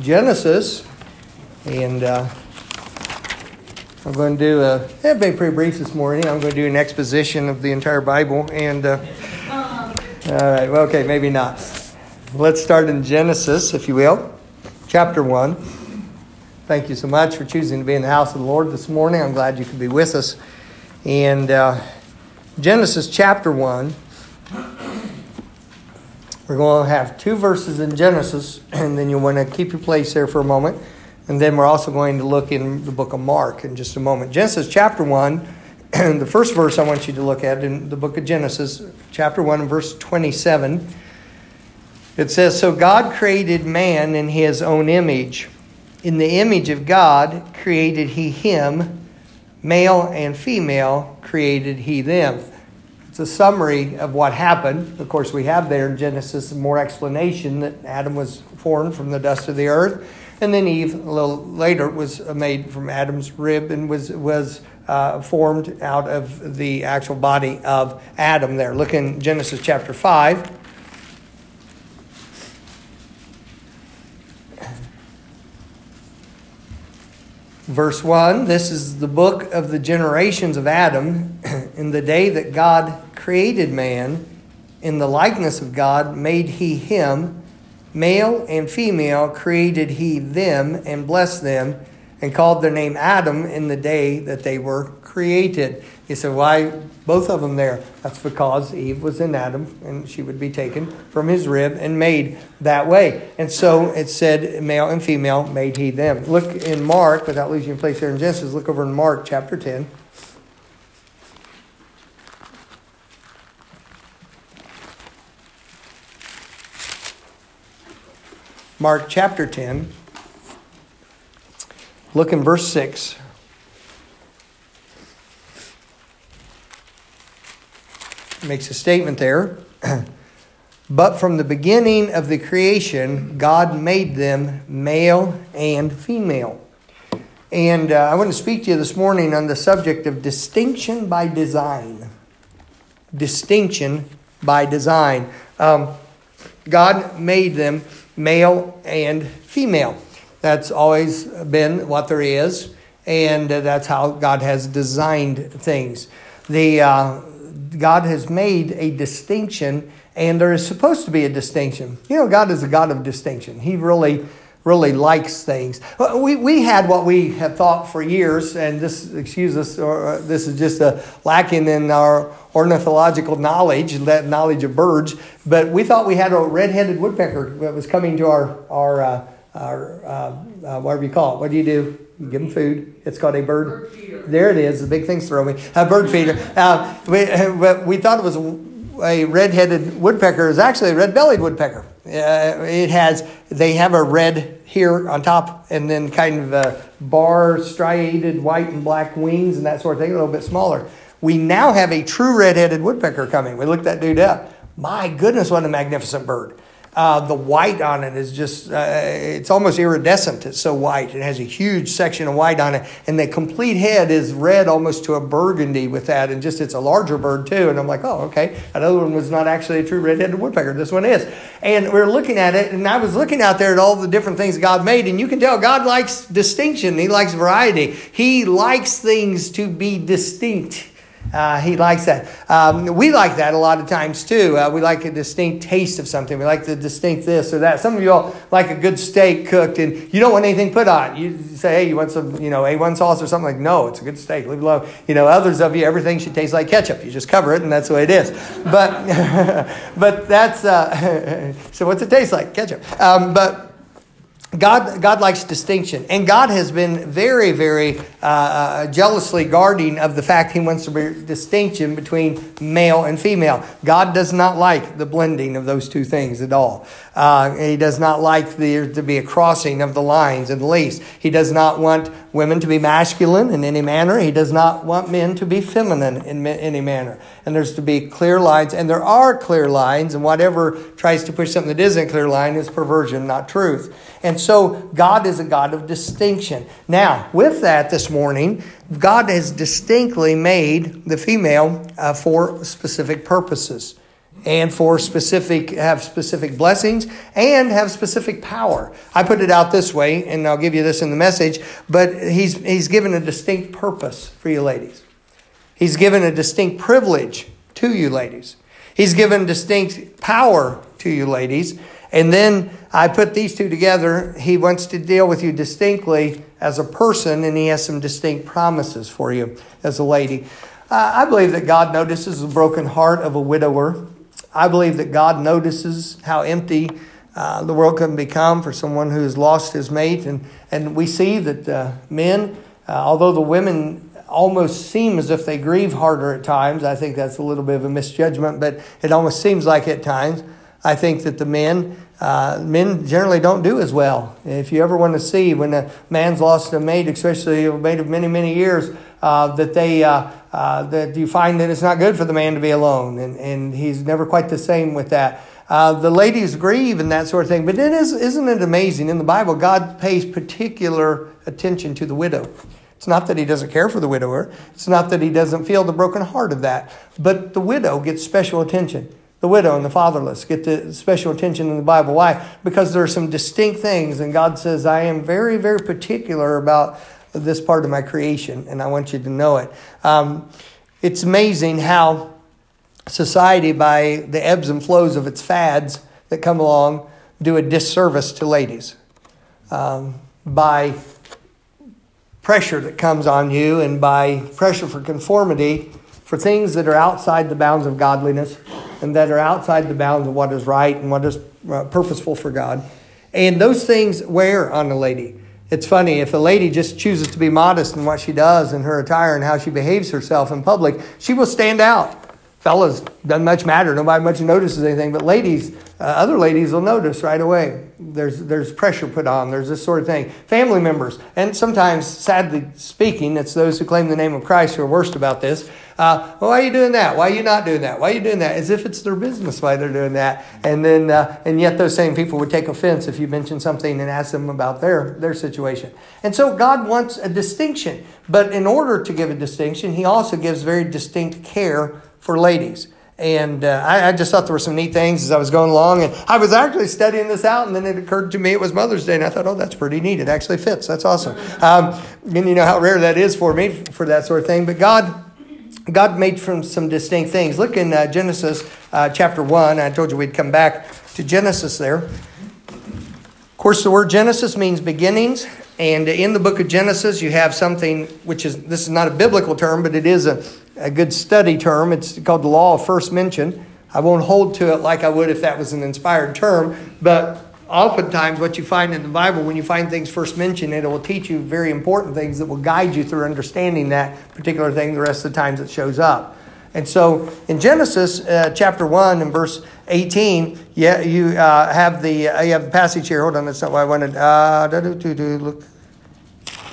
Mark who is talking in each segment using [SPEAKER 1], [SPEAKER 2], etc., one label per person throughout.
[SPEAKER 1] Genesis, and uh, I'm going to do a. I've been pretty brief this morning. I'm going to do an exposition of the entire Bible, and uh, all right, well, okay, maybe not. Let's start in Genesis, if you will, chapter one. Thank you so much for choosing to be in the house of the Lord this morning. I'm glad you could be with us. And uh, Genesis chapter one. We're going to have two verses in Genesis, and then you want to keep your place there for a moment. And then we're also going to look in the book of Mark in just a moment. Genesis chapter 1, and the first verse I want you to look at in the book of Genesis, chapter 1, verse 27. It says, So God created man in his own image. In the image of God created he him, male and female created he them. It's a summary of what happened. Of course, we have there in Genesis more explanation that Adam was formed from the dust of the earth, and then Eve a little later was made from Adam's rib and was was uh, formed out of the actual body of Adam. There, look in Genesis chapter five. Verse 1 This is the book of the generations of Adam. in the day that God created man, in the likeness of God made he him, male and female created he them, and blessed them, and called their name Adam in the day that they were created. He said, Why both of them there? That's because Eve was in Adam, and she would be taken from his rib and made that way. And so it said, Male and female made he them. Look in Mark, without losing your place there in Genesis, look over in Mark chapter 10. Mark chapter 10. Look in verse 6. Makes a statement there. but from the beginning of the creation, God made them male and female. And uh, I want to speak to you this morning on the subject of distinction by design. Distinction by design. Um, God made them male and female. That's always been what there is, and uh, that's how God has designed things. The uh, God has made a distinction, and there is supposed to be a distinction. You know, God is a God of distinction. He really, really likes things. We, we had what we have thought for years, and this, excuse us, or uh, this is just a lacking in our ornithological knowledge, that knowledge of birds, but we thought we had a red-headed woodpecker that was coming to our, our, uh, our uh, uh, whatever you call it. What do you do? Give them food. It's called a bird. bird there it is. The big thing's throwing me. A bird feeder. Uh, we, we thought it was a red-headed woodpecker. It's actually a red-bellied woodpecker. Uh, it has. They have a red here on top, and then kind of a bar striated white and black wings and that sort of thing. A little bit smaller. We now have a true red-headed woodpecker coming. We looked that dude up. My goodness, what a magnificent bird! Uh, the white on it is just, uh, it's almost iridescent. It's so white. It has a huge section of white on it. And the complete head is red almost to a burgundy with that. And just, it's a larger bird too. And I'm like, oh, okay. Another one was not actually a true red headed woodpecker. This one is. And we are looking at it. And I was looking out there at all the different things God made. And you can tell God likes distinction, He likes variety. He likes things to be distinct. Uh, he likes that. Um, we like that a lot of times too. Uh, we like a distinct taste of something. We like the distinct this or that. Some of you all like a good steak cooked and you don't want anything put on. You say, hey, you want some, you know, A1 sauce or something like, no, it's a good steak. Leave it alone. You know, others of you, everything should taste like ketchup. You just cover it and that's the way it is. But, but that's, uh, so what's it taste like? Ketchup. Um, but, God, God likes distinction, and God has been very, very uh, uh, jealously guarding of the fact He wants to be distinction between male and female. God does not like the blending of those two things at all. Uh, he does not like there to be a crossing of the lines in the least. He does not want women to be masculine in any manner. He does not want men to be feminine in any manner. And there's to be clear lines, and there are clear lines, and whatever tries to push something that isn't a clear line is perversion, not truth. And so God is a God of distinction. Now, with that this morning, God has distinctly made the female uh, for specific purposes. and for specific have specific blessings and have specific power. I put it out this way, and I'll give you this in the message. But he's he's given a distinct purpose for you ladies. He's given a distinct privilege to you ladies. He's given distinct power to you ladies. And then I put these two together. He wants to deal with you distinctly as a person, and he has some distinct promises for you as a lady. Uh, I believe that God notices the broken heart of a widower. I believe that God notices how empty uh, the world can become for someone who has lost his mate. And, and we see that uh, men, uh, although the women almost seem as if they grieve harder at times, I think that's a little bit of a misjudgment, but it almost seems like at times. I think that the men, uh, men generally don't do as well. If you ever want to see when a man's lost a mate, especially a mate of many, many years, uh, that they uh, uh, that you find that it's not good for the man to be alone, and, and he's never quite the same with that. Uh, the ladies grieve and that sort of thing, but it is, isn't it amazing? In the Bible, God pays particular attention to the widow. It's not that he doesn't care for the widower. It's not that he doesn't feel the broken heart of that. But the widow gets special attention. The widow and the fatherless get the special attention in the Bible. Why? Because there are some distinct things, and God says, I am very, very particular about this part of my creation, and I want you to know it. Um, it's amazing how society, by the ebbs and flows of its fads that come along, do a disservice to ladies. Um, by pressure that comes on you and by pressure for conformity for things that are outside the bounds of godliness and that are outside the bounds of what is right and what is uh, purposeful for God. And those things wear on a lady. It's funny, if a lady just chooses to be modest in what she does and her attire and how she behaves herself in public, she will stand out. Fellas, doesn't much matter. Nobody much notices anything. But ladies, uh, other ladies will notice right away. There's, there's pressure put on. There's this sort of thing. Family members, and sometimes, sadly speaking, it's those who claim the name of Christ who are worst about this. Uh, well, why are you doing that? Why are you not doing that? Why are you doing that? As if it's their business why they're doing that. And then, uh, and yet those same people would take offense if you mention something and ask them about their, their situation. And so God wants a distinction. But in order to give a distinction, He also gives very distinct care for ladies. And uh, I, I, just thought there were some neat things as I was going along. And I was actually studying this out, and then it occurred to me it was Mother's Day. And I thought, oh, that's pretty neat. It actually fits. That's awesome. Um, and you know how rare that is for me for that sort of thing. But God God made from some distinct things. Look in uh, Genesis uh, chapter 1. I told you we'd come back to Genesis there. Of course, the word Genesis means beginnings. And in the book of Genesis, you have something which is, this is not a biblical term, but it is a, a good study term. It's called the law of first mention. I won't hold to it like I would if that was an inspired term, but oftentimes what you find in the Bible, when you find things first mentioned, it will teach you very important things that will guide you through understanding that particular thing the rest of the times it shows up. And so in Genesis uh, chapter 1 and verse 18, yeah, you uh, have the uh, you have the passage here. Hold on, that's not what I wanted. Uh, look,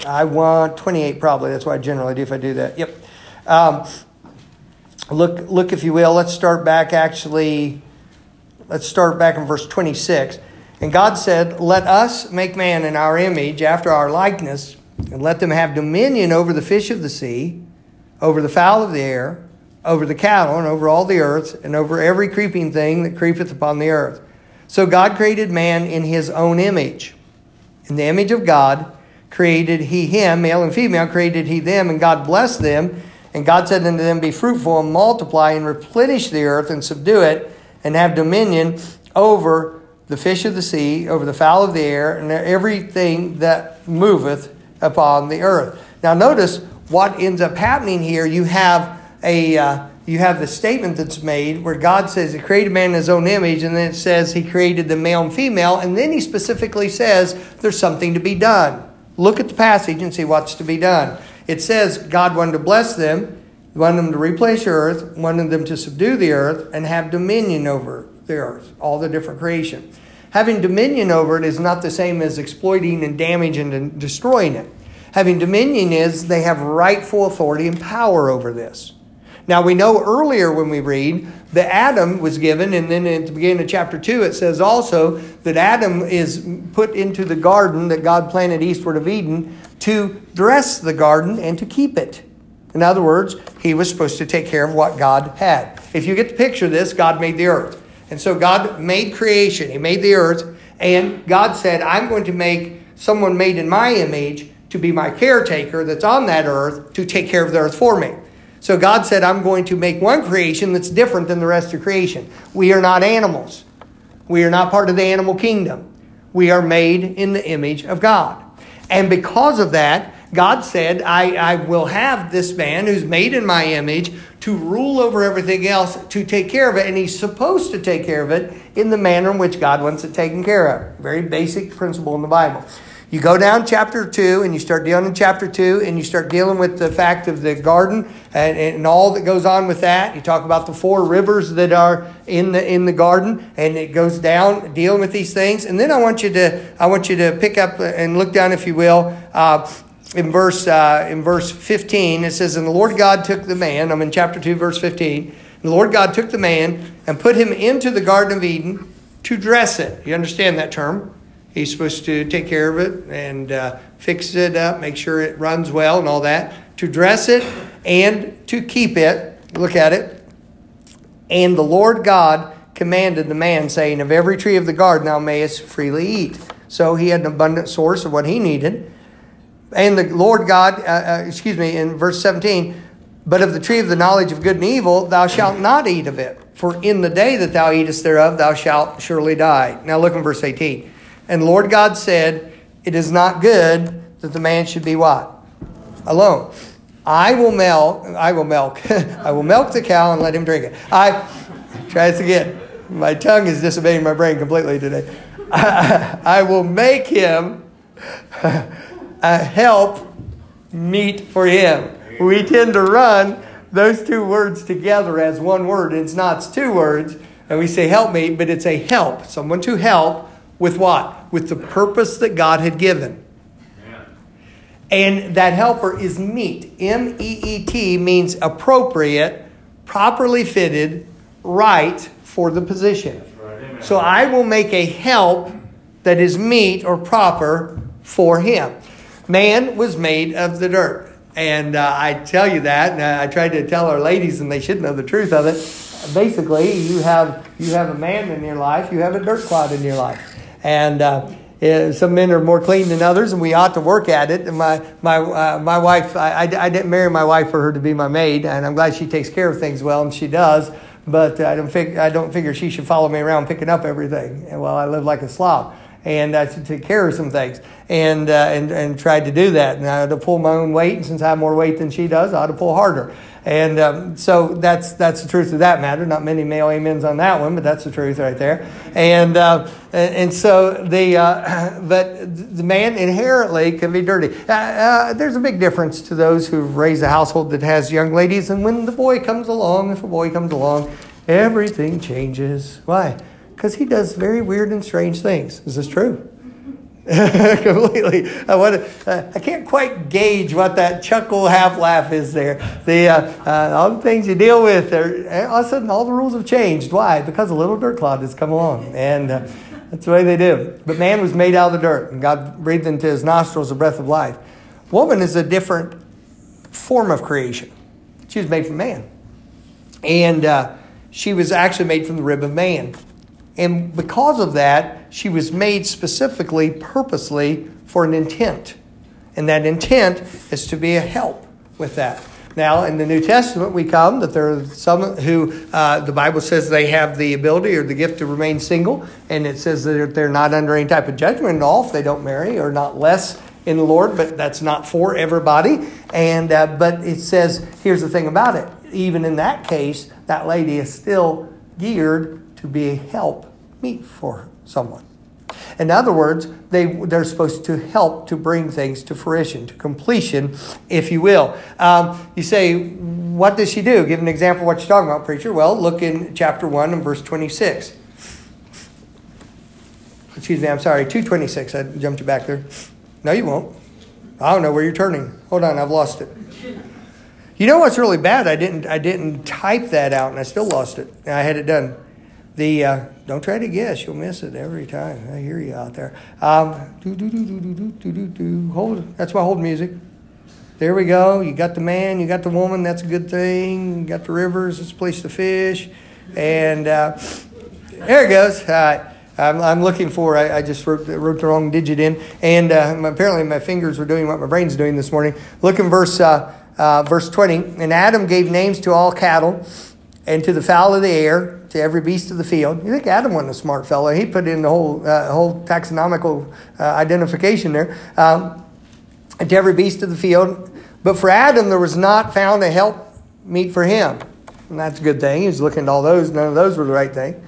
[SPEAKER 1] I want 28 probably. That's what I generally do if I do that. Yep. Um, look, look if you will. Let's start back actually. Let's start back in verse 26. And God said, Let us make man in our image, after our likeness, and let them have dominion over the fish of the sea, over the fowl of the air, over the cattle, and over all the earth, and over every creeping thing that creepeth upon the earth. So God created man in his own image. In the image of God created he him, male and female created he them, and God blessed them. And God said unto them, Be fruitful and multiply and replenish the earth and subdue it, and have dominion over the fish of the sea, over the fowl of the air, and everything that moveth upon the earth. Now, notice what ends up happening here. You have a uh, you have the statement that's made where God says He created man in His own image, and then it says He created the male and female, and then He specifically says there's something to be done. Look at the passage and see what's to be done. It says God wanted to bless them, wanted them to replace the earth, wanted them to subdue the earth, and have dominion over the earth, all the different creation. Having dominion over it is not the same as exploiting and damaging and destroying it. Having dominion is they have rightful authority and power over this. Now we know earlier when we read that Adam was given, and then at the beginning of chapter 2, it says also that Adam is put into the garden that God planted eastward of Eden to dress the garden and to keep it. In other words, he was supposed to take care of what God had. if you get the picture of this, God made the earth. And so God made creation, He made the earth, and God said, I'm going to make someone made in my image to be my caretaker that's on that earth to take care of the earth for me. So God said, I'm going to make one creation that's different than the rest of creation. We are not animals. We are not part of the animal kingdom. We are made in the image of God. And because of that, God said, I, I will have this man who's made in my image to rule over everything else, to take care of it. And he's supposed to take care of it in the manner in which God wants it taken care of. Very basic principle in the Bible. You go down chapter 2 and you start dealing in chapter 2 and you start dealing with the fact of the garden and, and all that goes on with that. You talk about the four rivers that are in the in the garden and it goes down dealing with these things. And then I want you to I want you to pick up and look down if you will uh, in verse uh, in verse 15 it says and the Lord God took the man I'm in chapter 2 verse 15 the Lord God took the man and put him into the garden of Eden to dress it you understand that term he's supposed to take care of it and uh, fix it up make sure it runs well and all that to dress it and to keep it look at it and the Lord God commanded the man saying of every tree of the garden thou mayest freely eat so he had an abundant source of what he needed and the Lord God, uh, uh, excuse me, in verse 17, but of the tree of the knowledge of good and evil, thou shalt not eat of it. For in the day that thou eatest thereof, thou shalt surely die. Now look in verse 18. And Lord God said, It is not good that the man should be what? Alone. I will milk, I will milk, I will milk the cow and let him drink it. I, try this again. My tongue is disobeying my brain completely today. I, I will make him a help meet for him. We tend to run those two words together as one word. It's not it's two words, and we say help me, but it's a help. Someone to help with what? With the purpose that God had given. And that helper is meet. M E E T means appropriate, properly fitted, right for the position. So I will make a help that is meet or proper for him. Man was made of the dirt. And uh, I tell you that, and I tried to tell our ladies, and they should know the truth of it. Basically, you have you have a man in your life, you have a dirt clod in your life, and uh, some men are more clean than others, and we ought to work at it. And my my uh, my wife, I, I, I, didn't marry my wife for her to be my maid, and I'm glad she takes care of things well, and she does. But I don't fig- I don't figure she should follow me around picking up everything. Well, I live like a slob and I should take care of some things, and uh, and and tried to do that. And I had to pull my own weight, and since I have more weight than she does, I had to pull harder. And um, so that's that's the truth of that matter. Not many male amens on that one, but that's the truth right there. And uh, and so the uh, but the man inherently can be dirty. Uh, uh, there's a big difference to those who've raised a household that has young ladies, and when the boy comes along, if a boy comes along, everything changes. Why? Because he does very weird and strange things. Is this true? Completely. I, want to, uh, I can't quite gauge what that chuckle half laugh is there. The, uh, uh, all the things you deal with, are, all of a sudden all the rules have changed. Why? Because a little dirt clod has come along. And uh, that's the way they do. But man was made out of the dirt, and God breathed into his nostrils the breath of life. Woman is a different form of creation. She was made from man. And uh, she was actually made from the rib of man. And because of that, she was made specifically, purposely for an intent. And that intent is to be a help with that. Now, in the New Testament, we come that there are some who uh, the Bible says they have the ability or the gift to remain single, and it says that they're not under any type of judgment at all if they don't marry, or not less in the Lord, but that's not for everybody. And uh, but it says here's the thing about it: even in that case, that lady is still geared to be a help meet for someone. In other words, they, they're supposed to help to bring things to fruition, to completion, if you will. Um, you say, what does she do? Give an example of what you're talking about, preacher. Well, look in chapter 1 and verse 26. Excuse me, I'm sorry, 226. I jumped you back there. No, you won't. I don't know where you're turning. Hold on, I've lost it. You know what's really bad? I didn't I didn't type that out and I still lost it. I had it done. The uh, don't try to guess; you'll miss it every time. I hear you out there. Um, do do do do do do do do. Hold. That's why hold music. there we go. You got the man, you got the woman. That's a good thing. You got the rivers. It's a place to fish. And uh, there it goes. I'm, I'm, looking for. I, I just wrote, wrote, the wrong digit in, and uh, apparently my fingers were doing what my brain's doing this morning. Look in verse uh, uh, verse twenty. And Adam gave names to all cattle, and to the fowl of the air, to every beast of the field. You think Adam wasn't a smart fellow? He put in the whole uh, whole taxonomical uh, identification there. Um, to every beast of the field. But for Adam, there was not found a help meet for him. And that's a good thing. He was looking at all those. None of those were the right thing.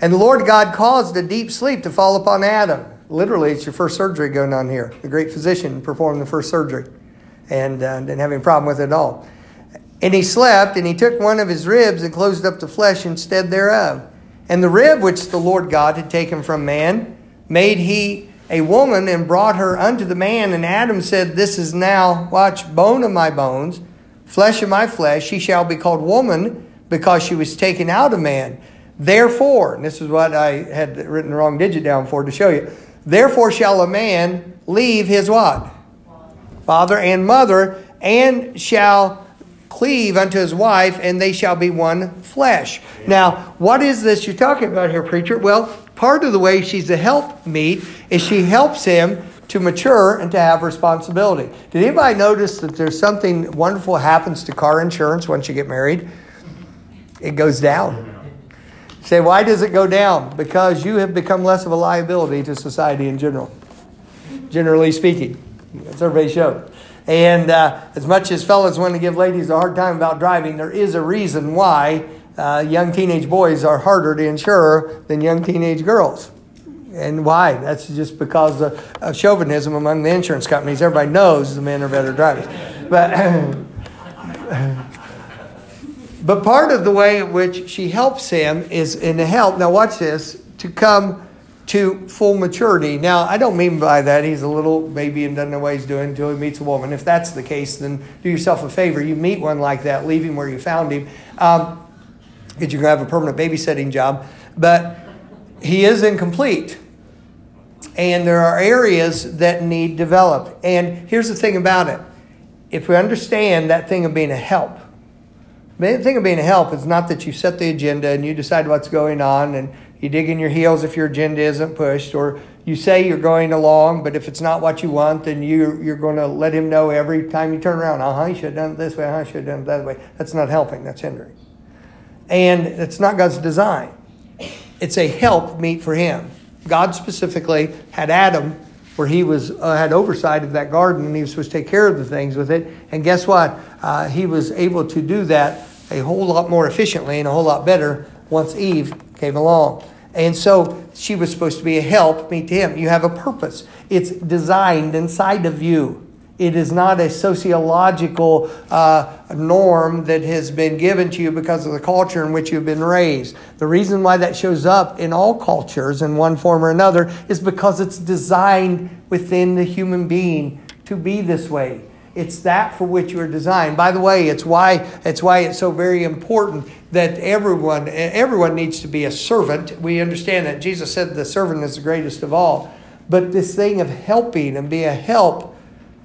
[SPEAKER 1] And the Lord God caused a deep sleep to fall upon Adam. Literally, it's your first surgery going on here. The great physician performed the first surgery and uh, didn't have any problem with it at all. And he slept, and he took one of his ribs and closed up the flesh instead thereof. And the rib which the Lord God had taken from man made he a woman and brought her unto the man. And Adam said, This is now, watch, bone of my bones, flesh of my flesh. She shall be called woman because she was taken out of man. Therefore, and this is what I had written the wrong digit down for to show you. Therefore shall a man leave his what? Father and mother, and shall cleave unto his wife, and they shall be one flesh. Now, what is this you're talking about here, preacher? Well, part of the way she's a help meet is she helps him to mature and to have responsibility. Did anybody notice that there's something wonderful happens to car insurance once you get married? It goes down say, why does it go down? Because you have become less of a liability to society in general, generally speaking. That's everybody shows. And uh, as much as fellas want to give ladies a hard time about driving, there is a reason why uh, young teenage boys are harder to insure than young teenage girls. And why? That's just because of, of chauvinism among the insurance companies. Everybody knows the men are better drivers. But But part of the way in which she helps him is in the help, now watch this, to come to full maturity. Now, I don't mean by that he's a little baby and doesn't know what he's doing until he meets a woman. If that's the case, then do yourself a favor. You meet one like that, leave him where you found him, um, because you're going to have a permanent babysitting job. But he is incomplete. And there are areas that need developed. And here's the thing about it if we understand that thing of being a help, the thing of being a help is not that you set the agenda and you decide what's going on and you dig in your heels if your agenda isn't pushed, or you say you're going along, but if it's not what you want, then you, you're going to let him know every time you turn around, uh huh, you should have done it this way, uh huh, you should have done it that way. That's not helping, that's hindering. And it's not God's design, it's a help meet for him. God specifically had Adam where he was uh, had oversight of that garden and he was supposed to take care of the things with it. And guess what? Uh, he was able to do that a whole lot more efficiently and a whole lot better once Eve came along. And so she was supposed to be a help meet to him. You have a purpose. It's designed inside of you. It is not a sociological uh, norm that has been given to you because of the culture in which you've been raised. The reason why that shows up in all cultures in one form or another is because it's designed within the human being to be this way. It's that for which you are designed. By the way, it's why it's why it's so very important that everyone everyone needs to be a servant. We understand that Jesus said the servant is the greatest of all. But this thing of helping and be a help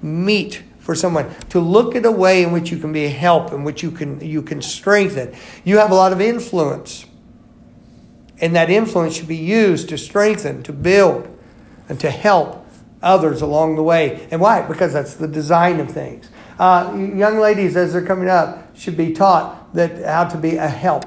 [SPEAKER 1] meet for someone to look at a way in which you can be a help in which you can you can strengthen. You have a lot of influence. And that influence should be used to strengthen, to build, and to help others along the way. And why? Because that's the design of things. Uh, young ladies, as they're coming up, should be taught that how to be a help.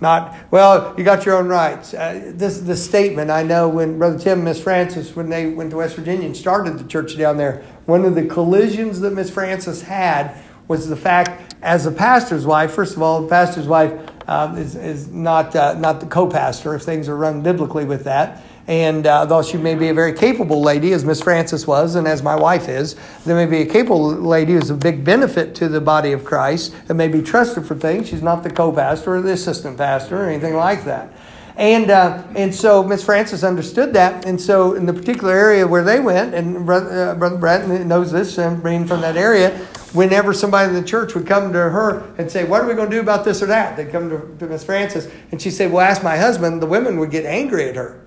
[SPEAKER 1] Not, well, you got your own rights. Uh, this the statement I know when Brother Tim and Miss Francis, when they went to West Virginia and started the church down there, one of the collisions that Miss Francis had was the fact, as a pastor's wife, first of all, the pastor's wife uh, is, is not, uh, not the co pastor if things are run biblically with that. And uh, though she may be a very capable lady, as Miss Francis was, and as my wife is, there may be a capable lady who's a big benefit to the body of Christ and may be trusted for things. She's not the co pastor or the assistant pastor or anything like that. And, uh, and so Miss Francis understood that. And so, in the particular area where they went, and Brother, uh, Brother Brett knows this, and being from that area, whenever somebody in the church would come to her and say, What are we going to do about this or that? They'd come to, to Miss Francis, and she'd say, Well, ask my husband. The women would get angry at her.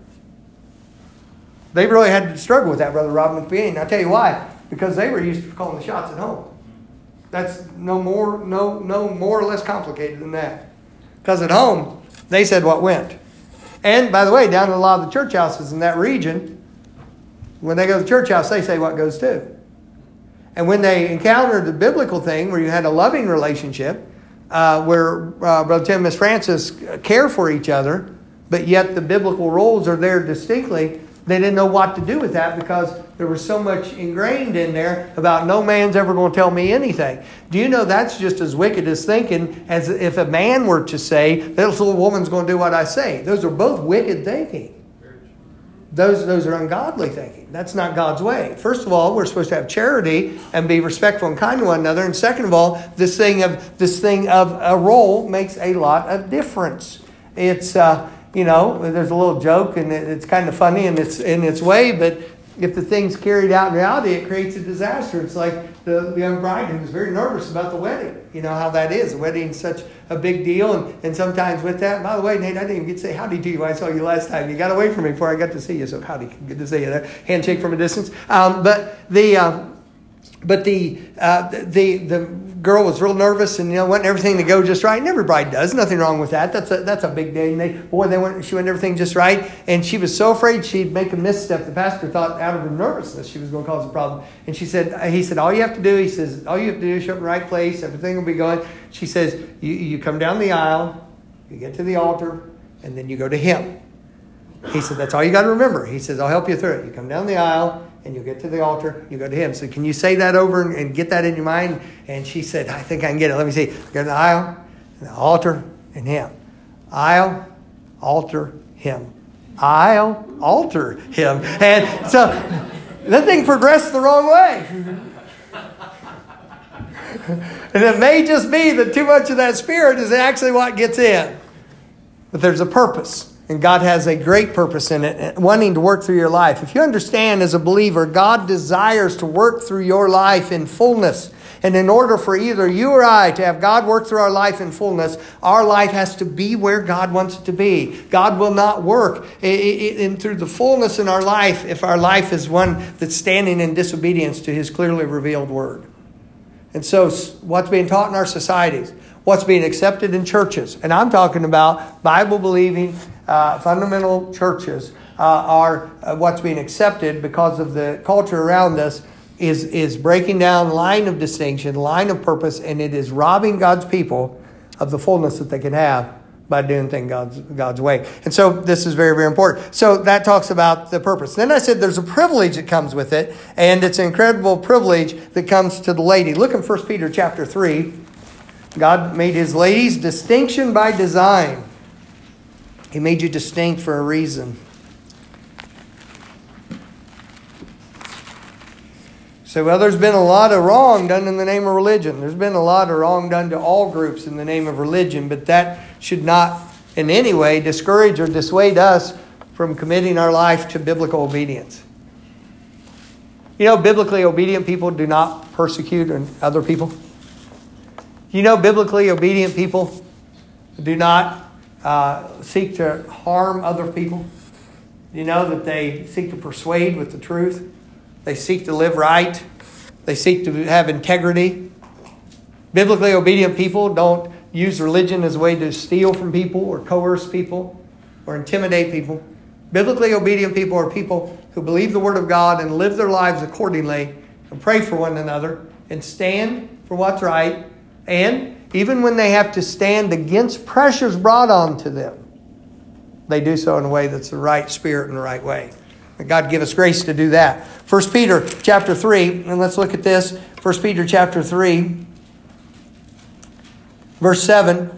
[SPEAKER 1] They really had to struggle with that, Brother Robin McBean. I'll tell you why. Because they were used to calling the shots at home. That's no more, no, no more or less complicated than that. Because at home, they said what went. And by the way, down in a lot of the church houses in that region, when they go to the church house, they say what goes too. And when they encountered the biblical thing where you had a loving relationship, uh, where uh, Brother Tim and Miss Francis care for each other, but yet the biblical roles are there distinctly, they didn't know what to do with that because there was so much ingrained in there about no man's ever going to tell me anything. Do you know that's just as wicked as thinking as if a man were to say, this little woman's going to do what I say? Those are both wicked thinking. Those, those are ungodly thinking. That's not God's way. First of all, we're supposed to have charity and be respectful and kind to one another. And second of all, this thing of this thing of a role makes a lot of difference. It's uh, you know, there's a little joke and it's kind of funny in its in its way, but if the thing's carried out in reality, it creates a disaster. It's like the, young bride who was very nervous about the wedding. You know how that is. The wedding's such a big deal, and, and sometimes with that, by the way, Nate, I didn't even get to say howdy to you I saw you last time. You got away from me before I got to see you, so howdy, good to see you there. Handshake from a distance. Um, but the uh, but the uh, the the girl was real nervous and you know wanting everything to go just right. And every bride does. Nothing wrong with that. That's a that's a big day. And they boy, they went she went everything just right. And she was so afraid she'd make a misstep. The pastor thought out of her nervousness she was going to cause a problem. And she said uh, he said all you have to do he says all you have to do is show up in the right place. Everything will be going. She says you you come down the aisle, you get to the altar, and then you go to him. He said that's all you got to remember. He says I'll help you through it. You come down the aisle and you get to the altar, you go to him. So can you say that over and, get that in your mind? And she said, I think I can get it. Let me see. Go to the aisle, the altar, and him. Aisle, altar, him. Aisle, altar, him. And so the thing progressed the wrong way. and it may just be that too much of that spirit is actually what gets in. But there's a purpose. And God has a great purpose in it, wanting to work through your life. If you understand as a believer, God desires to work through your life in fullness. And in order for either you or I to have God work through our life in fullness, our life has to be where God wants it to be. God will not work in, through the fullness in our life if our life is one that's standing in disobedience to His clearly revealed Word. And so, what's being taught in our societies, what's being accepted in churches, and I'm talking about Bible believing, uh, fundamental churches uh, are uh, what's being accepted because of the culture around us is, is breaking down line of distinction, line of purpose, and it is robbing God's people of the fullness that they can have by doing things God's, God's way. And so this is very, very important. So that talks about the purpose. Then I said there's a privilege that comes with it, and it's an incredible privilege that comes to the lady. Look in 1 Peter chapter 3. God made his ladies distinction by design. He made you distinct for a reason. So, well, there's been a lot of wrong done in the name of religion. There's been a lot of wrong done to all groups in the name of religion, but that should not in any way discourage or dissuade us from committing our life to biblical obedience. You know, biblically obedient people do not persecute other people. You know, biblically obedient people do not uh, seek to harm other people. You know that they seek to persuade with the truth. They seek to live right. They seek to have integrity. Biblically obedient people don't use religion as a way to steal from people or coerce people or intimidate people. Biblically obedient people are people who believe the Word of God and live their lives accordingly and pray for one another and stand for what's right and even when they have to stand against pressures brought on to them, they do so in a way that's the right spirit and the right way. God give us grace to do that. 1 Peter chapter 3, and let's look at this. 1 Peter chapter 3, verse 7.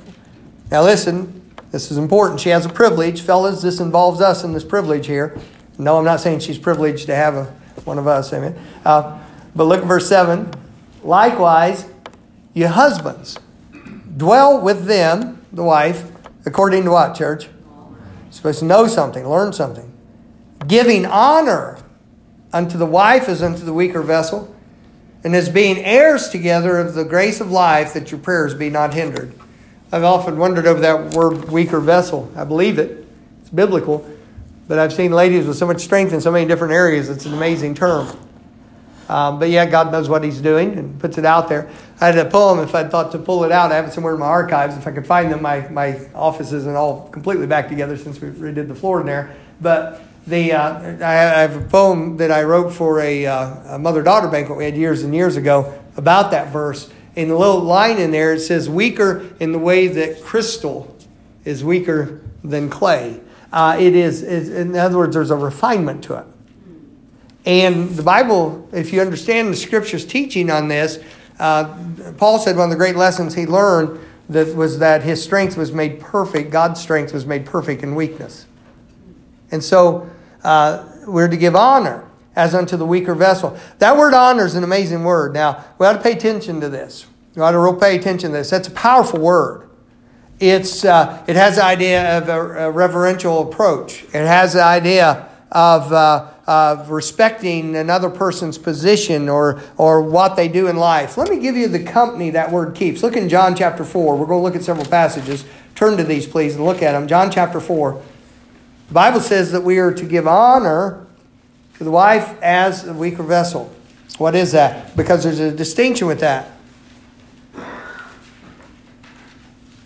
[SPEAKER 1] Now listen, this is important. She has a privilege. Fellas, this involves us in this privilege here. No, I'm not saying she's privileged to have a, one of us, amen. Uh, but look at verse 7. Likewise, you husbands, Dwell with them, the wife, according to what, church? You're supposed to know something, learn something. Giving honor unto the wife as unto the weaker vessel, and as being heirs together of the grace of life, that your prayers be not hindered. I've often wondered over that word weaker vessel. I believe it, it's biblical, but I've seen ladies with so much strength in so many different areas, it's an amazing term. Um, but yeah, God knows what He's doing and puts it out there. I had a poem, if I thought to pull it out, I have it somewhere in my archives. If I could find them, my, my office isn't all completely back together since we redid the floor in there. But the uh, I have a poem that I wrote for a, uh, a mother daughter banquet we had years and years ago about that verse. In the little line in there, it says, weaker in the way that crystal is weaker than clay. Uh, it is, is, in other words, there's a refinement to it. And the Bible, if you understand the scripture's teaching on this, uh, Paul said one of the great lessons he learned that was that his strength was made perfect, God's strength was made perfect in weakness. And so uh, we're to give honor as unto the weaker vessel. That word honor is an amazing word. Now, we ought to pay attention to this. We ought to real pay attention to this. That's a powerful word. It's, uh, it has the idea of a, a, reverential approach. It has the idea of, uh, of respecting another person's position or, or what they do in life. Let me give you the company that word keeps. Look in John chapter 4. We're going to look at several passages. Turn to these, please, and look at them. John chapter 4. The Bible says that we are to give honor to the wife as a weaker vessel. What is that? Because there's a distinction with that.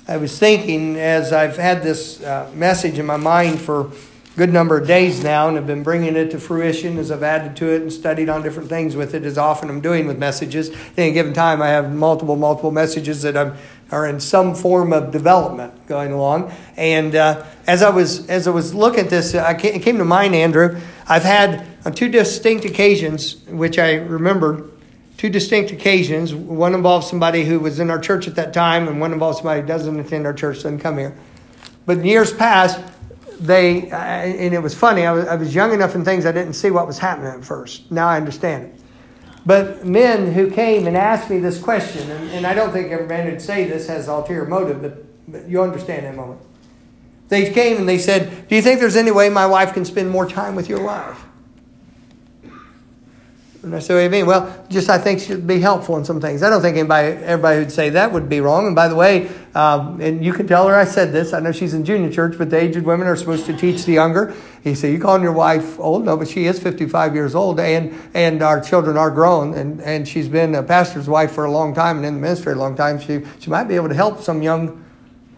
[SPEAKER 1] I was thinking as I've had this uh, message in my mind for good number of days now and have been bringing it to fruition as I've added to it and studied on different things with it, as often I'm doing with messages. At any given time, I have multiple, multiple messages that I'm, are in some form of development going along. And uh, as I was as I was looking at this, I came, it came to mind, Andrew. I've had on two distinct occasions, which I remembered two distinct occasions. One involved somebody who was in our church at that time, and one involved somebody who doesn't attend our church, doesn't come here. But in years past, they, and it was funny, I was, I was young enough in things I didn't see what was happening at first. Now I understand it. But men who came and asked me this question, and, and I don't think every man who'd say this has ulterior motive, but, but you understand a moment. They came and they said, Do you think there's any way my wife can spend more time with your wife? And I said, what you mean? Well, just I think should be helpful in some things. I don't think anybody, everybody would say that would be wrong. And by the way, um, and you can tell her I said this. I know she's in junior church, but the aged women are supposed to teach the younger. He said, "You calling your wife old? No, but she is 55 years old, and and our children are grown, and and she's been a pastor's wife for a long time and in the ministry a long time. She she might be able to help some young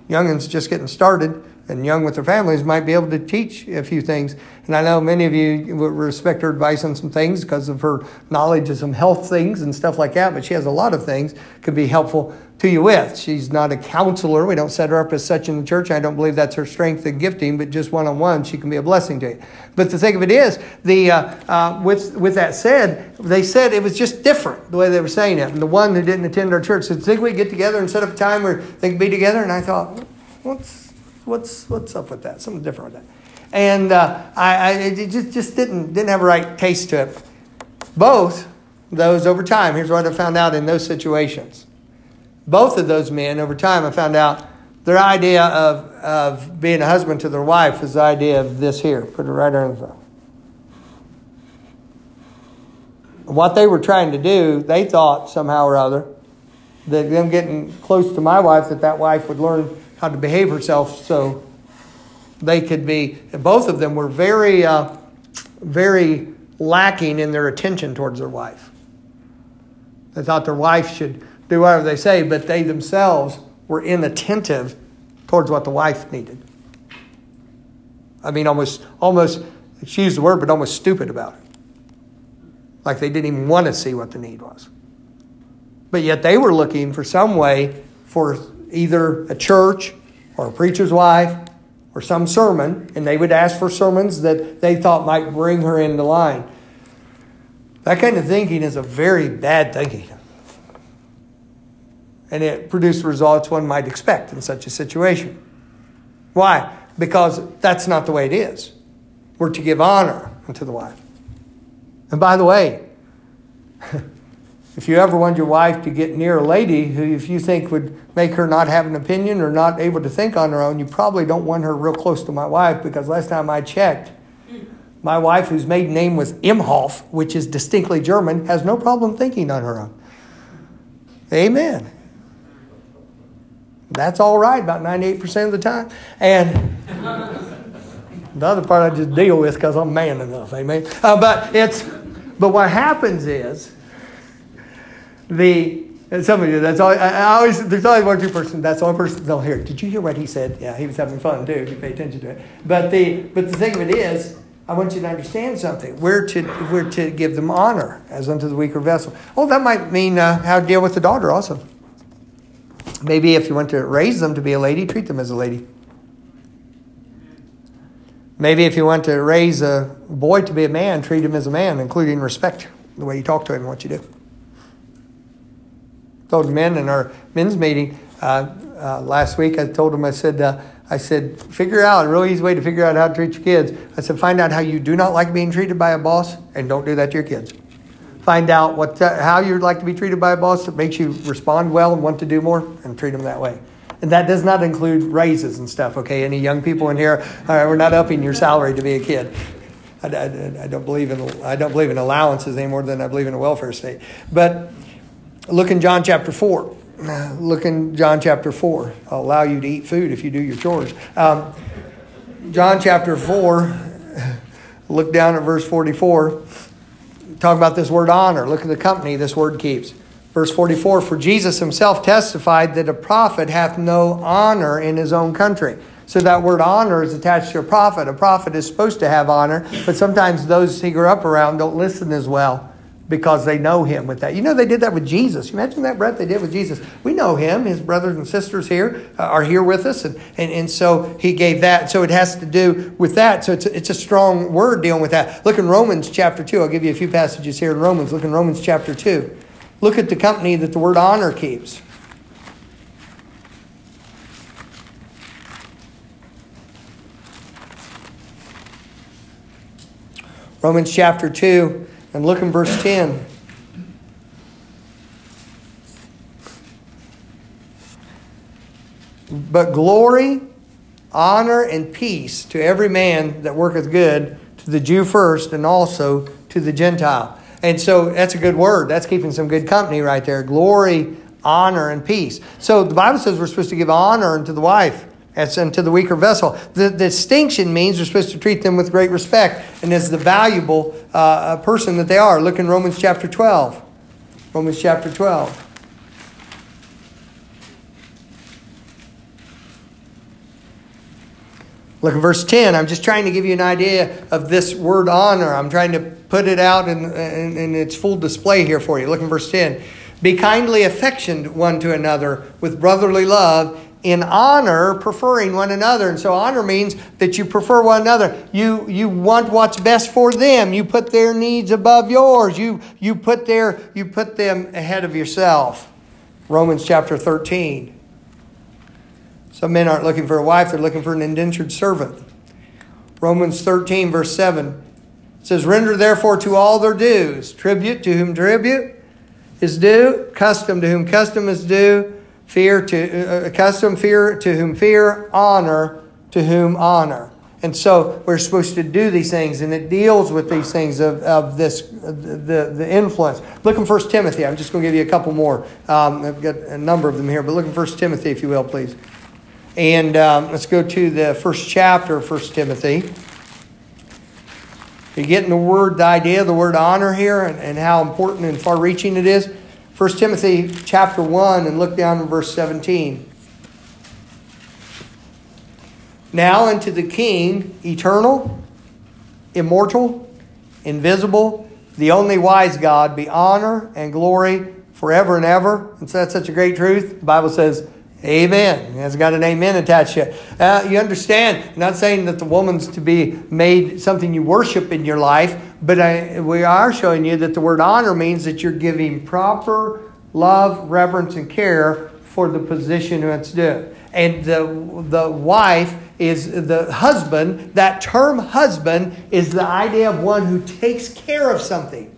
[SPEAKER 1] youngins just getting started." And young with their families might be able to teach a few things. And I know many of you would respect her advice on some things because of her knowledge of some health things and stuff like that, but she has a lot of things could be helpful to you with. She's not a counselor. We don't set her up as such in the church. I don't believe that's her strength and gifting, but just one on one, she can be a blessing to you. But the thing of it is, the uh, uh, with with that said, they said it was just different the way they were saying it. And the one who didn't attend our church said, "Think we get together and set up a time where they can be together?" And I thought, what's what's what's up with that? Something different with that. And uh, I, I, it just just didn't didn't have a right taste to it. Both those over time. Here's what I found out in those situations. Both of those men over time, I found out their idea of of being a husband to their wife is the idea of this here. Put it right on the what they were trying to do, they thought somehow or other that them getting close to my wife, that that wife would learn how to behave herself so they could be, both of them were very, uh, very lacking in their attention towards their wife. They thought their wife should do whatever they say, but they themselves were inattentive towards what the wife needed. I mean, almost, almost, excuse the word, but almost stupid about it. Like they didn't even want to see what the need was. But yet they were looking for some way for either a church or a preacher's wife or some sermon, and they would ask for sermons that they thought might bring her into line. That kind of thinking is a very bad thinking. And it produced results one might expect in such a situation. Why? Because that's not the way it is. We're to give honor unto the wife. And by the way, If you ever want your wife to get near a lady who, if you think would make her not have an opinion or not able to think on her own, you probably don't want her real close to my wife because last time I checked, my wife, whose maiden name was Imhoff, which is distinctly German, has no problem thinking on her own. Amen. That's all right about 98% of the time. And the other part I just deal with because I'm man enough. Amen. Uh, but it's But what happens is the and some of you, that's all. I, always there's always one or two person. That's only person they'll hear. Did you hear what he said? Yeah, he was having fun too. If you pay attention to it. But the but the thing of it is, I want you to understand something. We're to we're to give them honor as unto the weaker vessel. Oh, that might mean uh, how to deal with the daughter also. Maybe if you want to raise them to be a lady, treat them as a lady. Maybe if you want to raise a boy to be a man, treat him as a man, including respect the way you talk to him and what you do told men in our men's meeting uh, uh, last week. I told them, I said, uh, I said, figure out a really easy way to figure out how to treat your kids. I said, find out how you do not like being treated by a boss, and don't do that to your kids. Find out what how you'd like to be treated by a boss that makes you respond well and want to do more, and treat them that way. And that does not include raises and stuff. Okay, any young people in here, all right, we're not upping your salary to be a kid. I, I, I, don't believe in I don't believe in allowances any more than I believe in a welfare state. But Look in John chapter 4. Look in John chapter 4. I'll allow you to eat food if you do your chores. Um, John chapter 4, look down at verse 44. Talk about this word honor. Look at the company this word keeps. Verse 44 For Jesus himself testified that a prophet hath no honor in his own country. So that word honor is attached to a prophet. A prophet is supposed to have honor, but sometimes those he grew up around don't listen as well because they know him with that. You know, they did that with Jesus. Imagine that, Brett? They did with Jesus. We know him. His brothers and sisters here uh, are here with us. And, and, and so he gave that. So it has to do with that. So it's a, it's a strong word dealing with that. Look in Romans chapter 2. I'll give you a few passages here in Romans. Look in Romans chapter 2. Look at the company that the word honor keeps. Romans chapter 2 and look in verse 10. But glory, honor, and peace to every man that worketh good, to the Jew first, and also to the Gentile. And so that's a good word. That's keeping some good company right there. Glory, honor, and peace. So the Bible says we're supposed to give honor unto the wife as unto the weaker vessel. The, the, distinction means we're supposed to treat them with great respect and as the valuable uh, person that they are. Look in Romans chapter 12. Romans chapter 12. Look at verse 10. I'm just trying to give you an idea of this word honor. I'm trying to put it out in, in, in its full display here for you. Look in verse 10. Be kindly affectioned one to another with brotherly love in honor, preferring one another. And so honor means that you prefer one another. You, you want what's best for them. You put their needs above yours. You, you, put their, you put them ahead of yourself. Romans chapter 13. Some men aren't looking for a wife, they're looking for an indentured servant. Romans 13, verse 7 says, Render therefore to all their dues tribute to whom tribute is due, custom to whom custom is due fear to uh, custom fear to whom fear honor to whom honor. And so we're supposed to do these things and it deals with these things of, of this the, the influence. Look in first timothy. I'm just going to give you a couple more. Um, i've got a number of them here but look in first timothy if you will please. And um, let's go to the first chapter of first timothy. You're getting the word the idea of the word honor here and, and how important and far reaching it is 1 Timothy chapter 1 and look down in verse 17. Now unto the King, eternal, immortal, invisible, the only wise God, be honor and glory forever and ever. And so that's such a great truth. The Bible says, Amen. It has got an amen attached to it. Uh, you understand, I'm not saying that the woman's to be made something you worship in your life, but I, we are showing you that the word honor means that you're giving proper love, reverence, and care for the position it's due. And the, the wife is the husband. That term husband is the idea of one who takes care of something.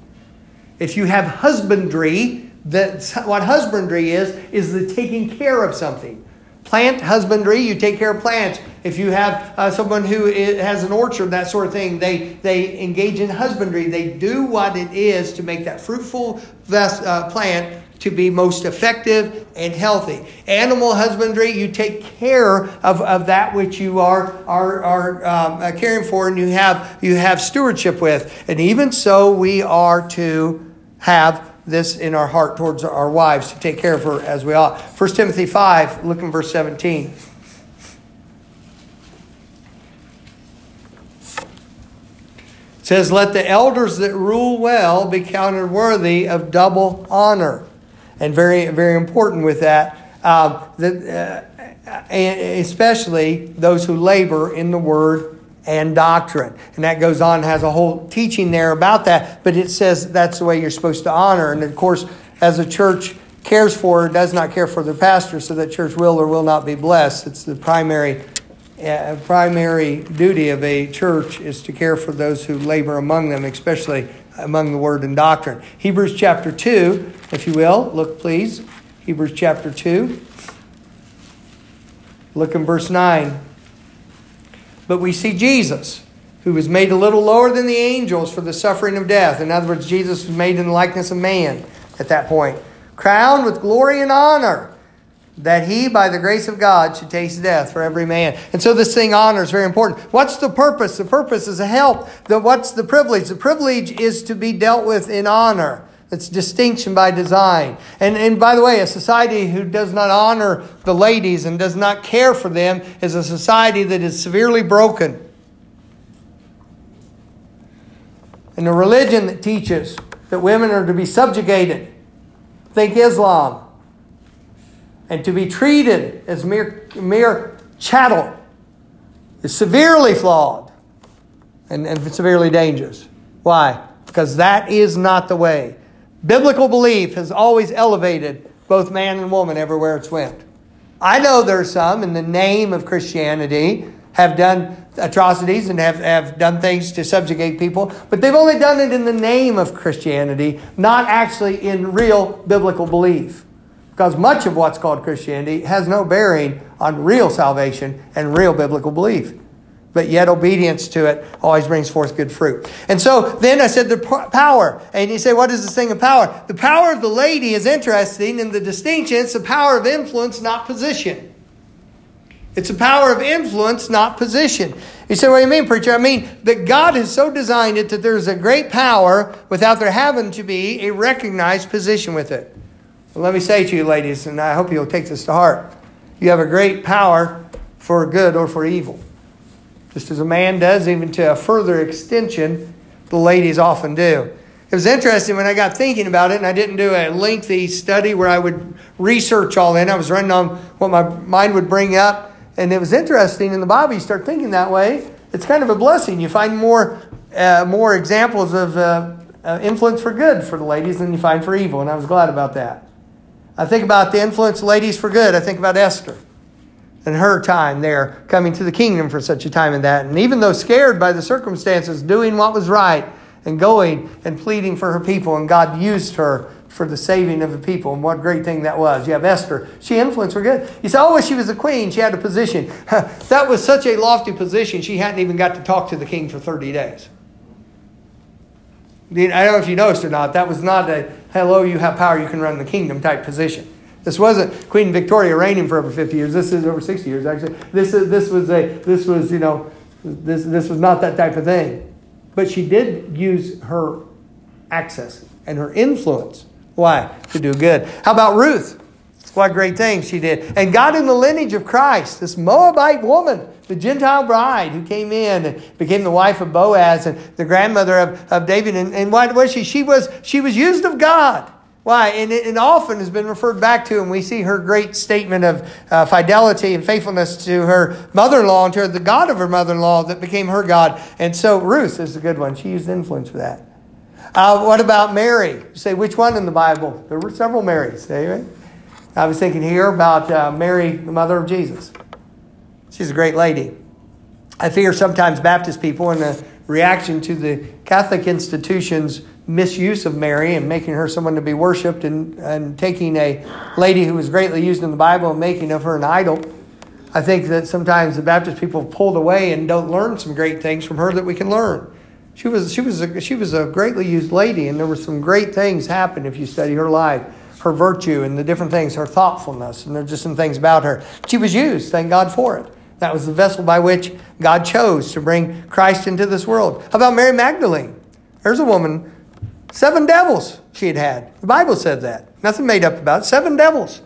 [SPEAKER 1] If you have husbandry, that's what husbandry is, is the taking care of something Plant husbandry, you take care of plants. If you have uh, someone who has an orchard, that sort of thing, they, they engage in husbandry. They do what it is to make that fruitful vest, uh, plant to be most effective and healthy. Animal husbandry, you take care of, of that which you are, are, are um, uh, caring for and you have, you have stewardship with. And even so, we are to have this in our heart towards our wives to take care of her as we ought. 1 Timothy 5, look in verse 17. It says, Let the elders that rule well be counted worthy of double honor. And very, very important with that, um, that uh, especially those who labor in the word and doctrine. And that goes on, has a whole teaching there about that, but it says that's the way you're supposed to honor. And of course, as a church cares for or does not care for their pastor, so that church will or will not be blessed. It's the primary uh, primary duty of a church is to care for those who labor among them, especially among the word and doctrine. Hebrews chapter 2, if you will, look please. Hebrews chapter 2. Look in verse 9. But we see Jesus, who was made a little lower than the angels for the suffering of death. In other words, Jesus was made in the likeness of man at that point, crowned with glory and honor, that he, by the grace of God, should taste death for every man. And so this thing honor is very important. What's the purpose? The purpose is a help. The, what's the privilege? The privilege is to be dealt with in honor. It's distinction by design. And, and by the way, a society who does not honor the ladies and does not care for them is a society that is severely broken. And a religion that teaches that women are to be subjugated, think Islam, and to be treated as mere, mere chattel is severely flawed and, and severely dangerous. Why? Because that is not the way. Biblical belief has always elevated both man and woman everywhere it's went. I know there are some in the name of Christianity have done atrocities and have, have done things to subjugate people, but they've only done it in the name of Christianity, not actually in real biblical belief. Because much of what's called Christianity has no bearing on real salvation and real biblical belief but yet obedience to it always brings forth good fruit. And so then I said the power. And you say, what is this thing of power? The power of the lady is interesting in the distinction. It's the power of influence, not position. It's the power of influence, not position. You say, what do you mean, preacher? I mean that God has so designed it that there's a great power without there having to be a recognized position with it. Well, let me say to you, ladies, and I hope you'll take this to heart. You have a great power for good or for evil just as a man does, even to a further extension, the ladies often do. It was interesting when I got thinking about it, and I didn't do a lengthy study where I would research all in. I was running on what my mind would bring up, and it was interesting in the Bible. You start thinking that way, it's kind of a blessing. You find more, uh, more examples of uh, uh, influence for good for the ladies than you find for evil, and I was glad about that. I think about the influence ladies for good. I think about Esther and her time there coming to the kingdom for such a time as that. And even though scared by the circumstances, doing what was right and going and pleading for her people, and God used her for the saving of the people. And what great thing that was. You have Esther. She influenced for good. You say, oh, well, she was a queen. She had a position. that was such a lofty position, she hadn't even got to talk to the king for 30 days. I don't know if you noticed or not, that was not a, hello, you have power, you can run the kingdom type position. This wasn't Queen Victoria reigning for over 50 years. This is over 60 years, actually. This, is, this was a, this was, you know, this, this was not that type of thing. But she did use her access and her influence. Why? To do good. How about Ruth? What great things she did. And got in the lineage of Christ, this Moabite woman, the Gentile bride who came in and became the wife of Boaz and the grandmother of, of David. And, and what was she? She was, she was used of God. Why? And it, often has been referred back to, and we see her great statement of uh, fidelity and faithfulness to her mother in law and to the God of her mother in law that became her God. And so Ruth is a good one. She used influence for that. Uh, what about Mary? You say, which one in the Bible? There were several Marys. Anyway, I was thinking here about uh, Mary, the mother of Jesus. She's a great lady. I fear sometimes Baptist people, in a reaction to the Catholic institutions misuse of Mary and making her someone to be worshiped and, and taking a lady who was greatly used in the Bible and making of her an idol. I think that sometimes the Baptist people pulled away and don't learn some great things from her that we can learn. She was, she was, a, she was a greatly used lady, and there were some great things happen if you study her life, her virtue, and the different things, her thoughtfulness, and there's just some things about her. She was used, thank God for it. That was the vessel by which God chose to bring Christ into this world. How about Mary Magdalene? There's a woman, seven devils she had had. The Bible said that. Nothing made up about it. Seven devils.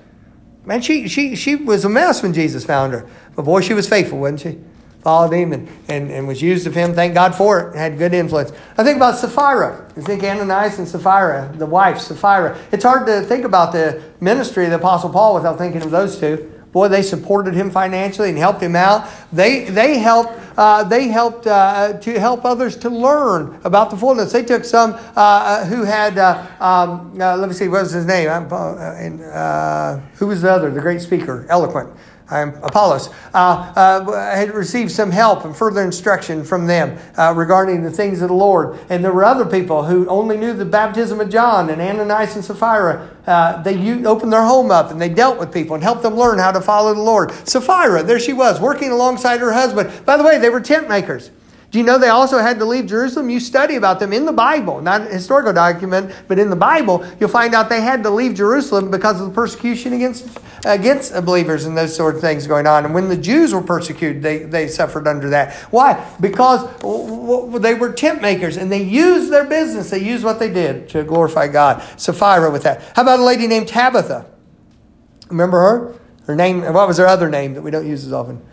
[SPEAKER 1] Man, she, she, she was a mess when Jesus found her. But boy, she was faithful, wasn't she? Followed him and, and, and was used of him. Thank God for it. Had good influence. I think about Sapphira. You think Ananias and Sapphira, the wife, Sapphira. It's hard to think about the ministry of the Apostle Paul without thinking of those two. Boy, they supported him financially and helped him out. They, they helped, uh, they helped uh, to help others to learn about the fullness. They took some uh, who had, uh, um, uh, let me see, what was his name? Uh, who was the other, the great speaker, eloquent? Um, Apollos, uh, uh, had received some help and further instruction from them uh, regarding the things of the Lord. And there were other people who only knew the baptism of John and Ananias and Sapphira. Uh, they opened their home up and they dealt with people and helped them learn how to follow the Lord. Sapphira, there she was, working alongside her husband. By the way, they were tent makers. Do you know they also had to leave Jerusalem? You study about them in the Bible, not historical document, but in the Bible, you'll find out they had to leave Jerusalem because of the persecution against, against believers and those sort of things going on. And when the Jews were persecuted, they, they suffered under that. Why? Because they were tent makers and they used their business, they used what they did to glorify God. Sapphira with that. How about a lady named Tabitha? Remember her? Her name, what was her other name that we don't use as often?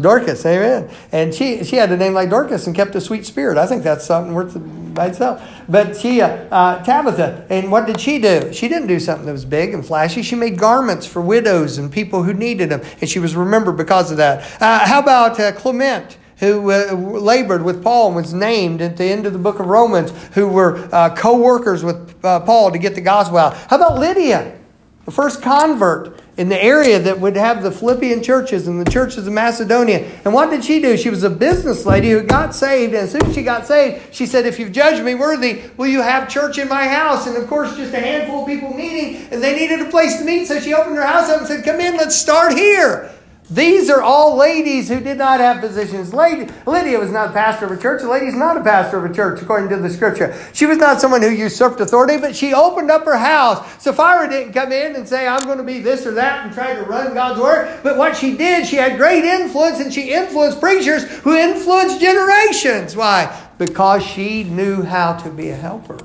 [SPEAKER 1] Dorcas, amen. And she she had a name like Dorcas and kept a sweet spirit. I think that's something worth by itself. But she, uh, uh, Tabitha, and what did she do? She didn't do something that was big and flashy. She made garments for widows and people who needed them, and she was remembered because of that. Uh, how about uh, Clement? who uh, labored with Paul and was named at the end of the book of Romans, who were uh, co workers with uh, Paul to get the gospel out. How about Lydia, the first convert in the area that would have the Philippian churches and the churches of Macedonia. And what did she do? She was a business lady who got saved. And as soon as she got saved, she said, If you've judged me worthy, will you have church in my house? And of course, just a handful of people meeting, and they needed a place to meet. So she opened her house up and said, Come in, let's start here. These are all ladies who did not have positions. Lady, Lydia was not a pastor of a church. A lady is not a pastor of a church, according to the scripture. She was not someone who usurped authority, but she opened up her house. Sapphira didn't come in and say, I'm going to be this or that and try to run God's word. But what she did, she had great influence and she influenced preachers who influenced generations. Why? Because she knew how to be a helper.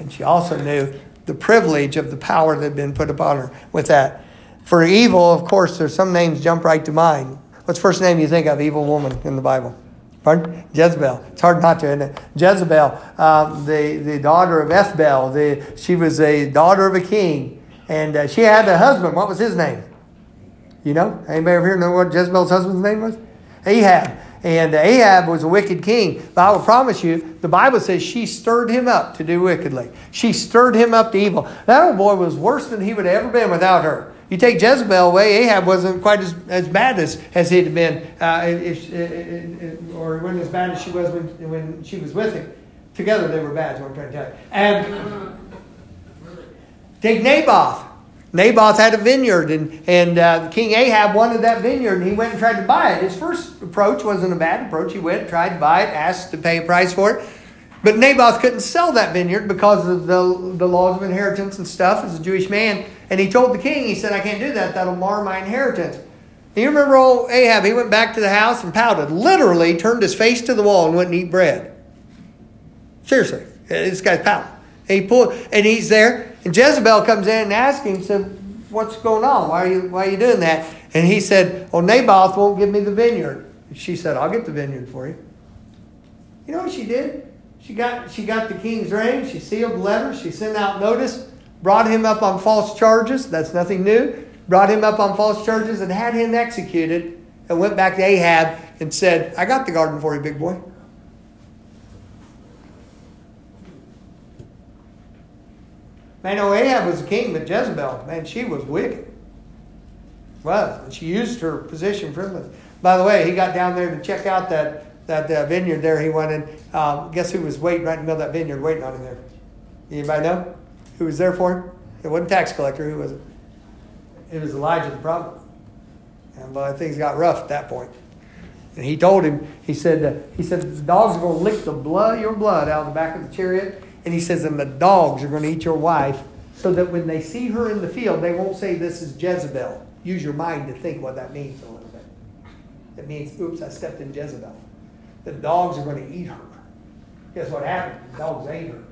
[SPEAKER 1] And she also knew the privilege of the power that had been put upon her with that. For evil, of course, there's some names jump right to mind. What's first name you think of, evil woman in the Bible? Pardon? Jezebel. It's hard not to, isn't it? Jezebel, um, the, the daughter of Ethbaal. The, she was a daughter of a king. And uh, she had a husband. What was his name? You know? Anybody over here know what Jezebel's husband's name was? Ahab. And Ahab was a wicked king. But I will promise you, the Bible says she stirred him up to do wickedly. She stirred him up to evil. That old boy was worse than he would have ever been without her. You take Jezebel away, Ahab wasn't quite as, as bad as, as he'd been, uh, if, if, or wasn't as bad as she was when, when she was with him. Together they were bad, is what I'm trying to tell you. And take Naboth. Naboth had a vineyard, and, and uh, King Ahab wanted that vineyard, and he went and tried to buy it. His first approach wasn't a bad approach. He went, tried to buy it, asked to pay a price for it. But Naboth couldn't sell that vineyard because of the, the laws of inheritance and stuff as a Jewish man. And he told the king, he said, I can't do that. That'll mar my inheritance. And you remember old Ahab? He went back to the house and pouted, literally turned his face to the wall and wouldn't eat bread. Seriously, this guy's pouting. And he pulled, and he's there, and Jezebel comes in and asks him, said, "What's going on? Why are you Why are you doing that?" And he said, "Well, Naboth won't give me the vineyard." She said, "I'll get the vineyard for you." You know what she did? She got she got the king's ring. She sealed the letter. She sent out notice brought him up on false charges. That's nothing new. Brought him up on false charges and had him executed and went back to Ahab and said, I got the garden for you, big boy. Man, no, Ahab was a king, but Jezebel, man, she was wicked. Was. And she used her position for By the way, he got down there to check out that, that uh, vineyard there he wanted. Um, guess who was waiting right in the middle of that vineyard waiting on him there? Anybody know? Who was there for him? It wasn't tax collector. Who was it? It was Elijah the prophet. And boy, things got rough at that point. And he told him, he said, uh, he said, the dogs are going to lick the blood, your blood out of the back of the chariot. And he says, and the dogs are going to eat your wife so that when they see her in the field, they won't say this is Jezebel. Use your mind to think what that means a little bit. It means, oops, I stepped in Jezebel. The dogs are going to eat her. Guess what happened? The dogs ate her.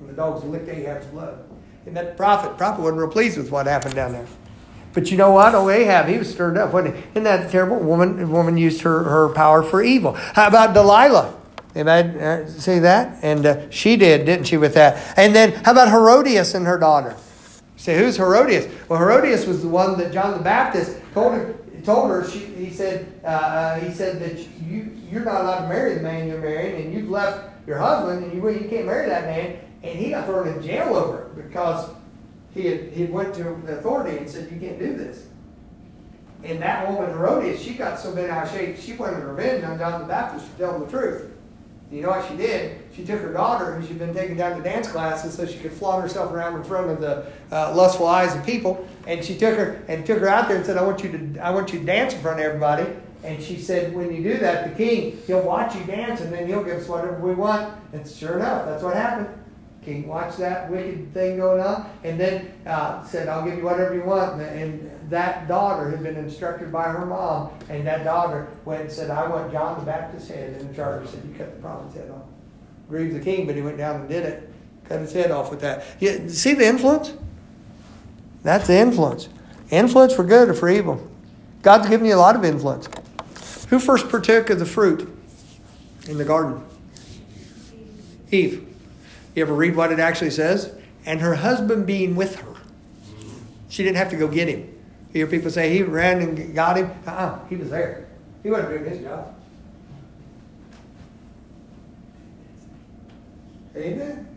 [SPEAKER 1] And the dogs licked Ahab's blood. And that prophet, prophet wasn't real pleased with what happened down there. But you know what? Oh, Ahab, he was stirred up, wasn't he? Isn't that terrible? Woman, woman used her, her power for evil. How about Delilah? Anybody uh, see that? And uh, she did, didn't she, with that? And then how about Herodias and her daughter? Say, who's Herodias? Well, Herodias was the one that John the Baptist told her. Told her she, he said uh, uh, he said that you you're not allowed to marry the man you're marrying, and you've left your husband, and you you can't marry that man, and he got thrown in jail over it because he had, he went to the authority and said, You can't do this. And that woman, Herodias, she got so bent out of shape, she wanted revenge on John the Baptist for telling the truth. And you know what she did? She took her daughter, who she'd been taking down to dance classes so she could flaunt herself around in front of the uh, lustful eyes of people. And she took her and took her out there and said, I want you to I want you to dance in front of everybody. And she said, when you do that, the king, he'll watch you dance and then he'll give us whatever we want. And sure enough, that's what happened. King watched that wicked thing going on and then uh, said, I'll give you whatever you want. And that daughter had been instructed by her mom, and that daughter went and said, I want John the Baptist's head. And the charter said, You cut the prophet's head off. Grieved the king, but he went down and did it. Cut his head off with that. You see the influence? That's influence. Influence for good or for evil. God's given you a lot of influence. Who first partook of the fruit in the garden? Eve. You ever read what it actually says? And her husband being with her. She didn't have to go get him. You hear people say he ran and got him. Uh-uh, he was there. He wasn't doing his job. Amen.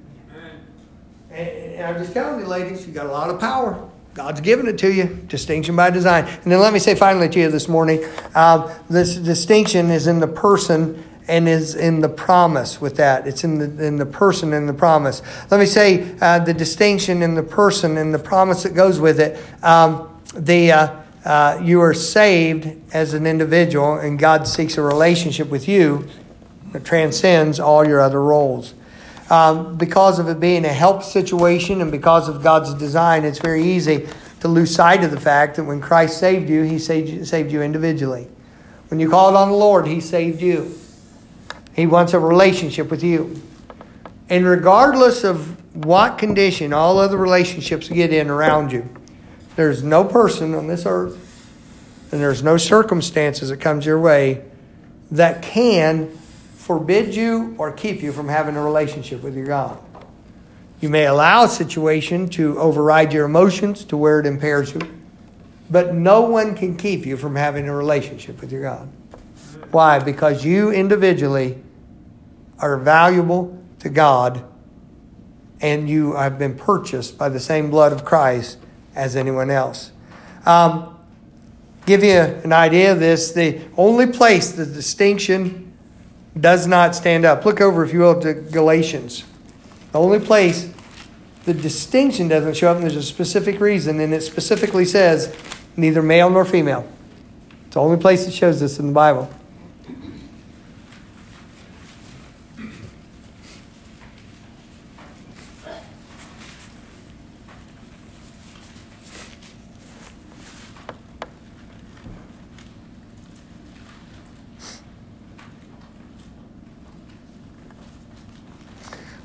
[SPEAKER 1] And, and I'm just telling you, ladies, you got a lot of power. God's given it to you. Distinction by design. And then let me say finally to you this morning, uh, this distinction is in the person and is in the promise with that. It's in the, in the person and the promise. Let me say uh, the distinction in the person and the promise that goes with it. Um, the, uh, uh, you are saved as an individual, and God seeks a relationship with you that transcends all your other roles. Um, because of it being a help situation and because of God's design, it's very easy to lose sight of the fact that when Christ saved you, He saved you, saved you individually. When you called on the Lord, He saved you. He wants a relationship with you. And regardless of what condition all other relationships get in around you, there's no person on this earth and there's no circumstances that comes your way that can forbid you or keep you from having a relationship with your God. You may allow a situation to override your emotions to where it impairs you, but no one can keep you from having a relationship with your God. Why? Because you individually are valuable to God and you have been purchased by the same blood of Christ as anyone else. Um, give you an idea of this. The only place the distinction does not stand up. Look over, if you will, to Galatians. The only place the distinction doesn't show up, and there's a specific reason, and it specifically says neither male nor female. It's the only place it shows this in the Bible.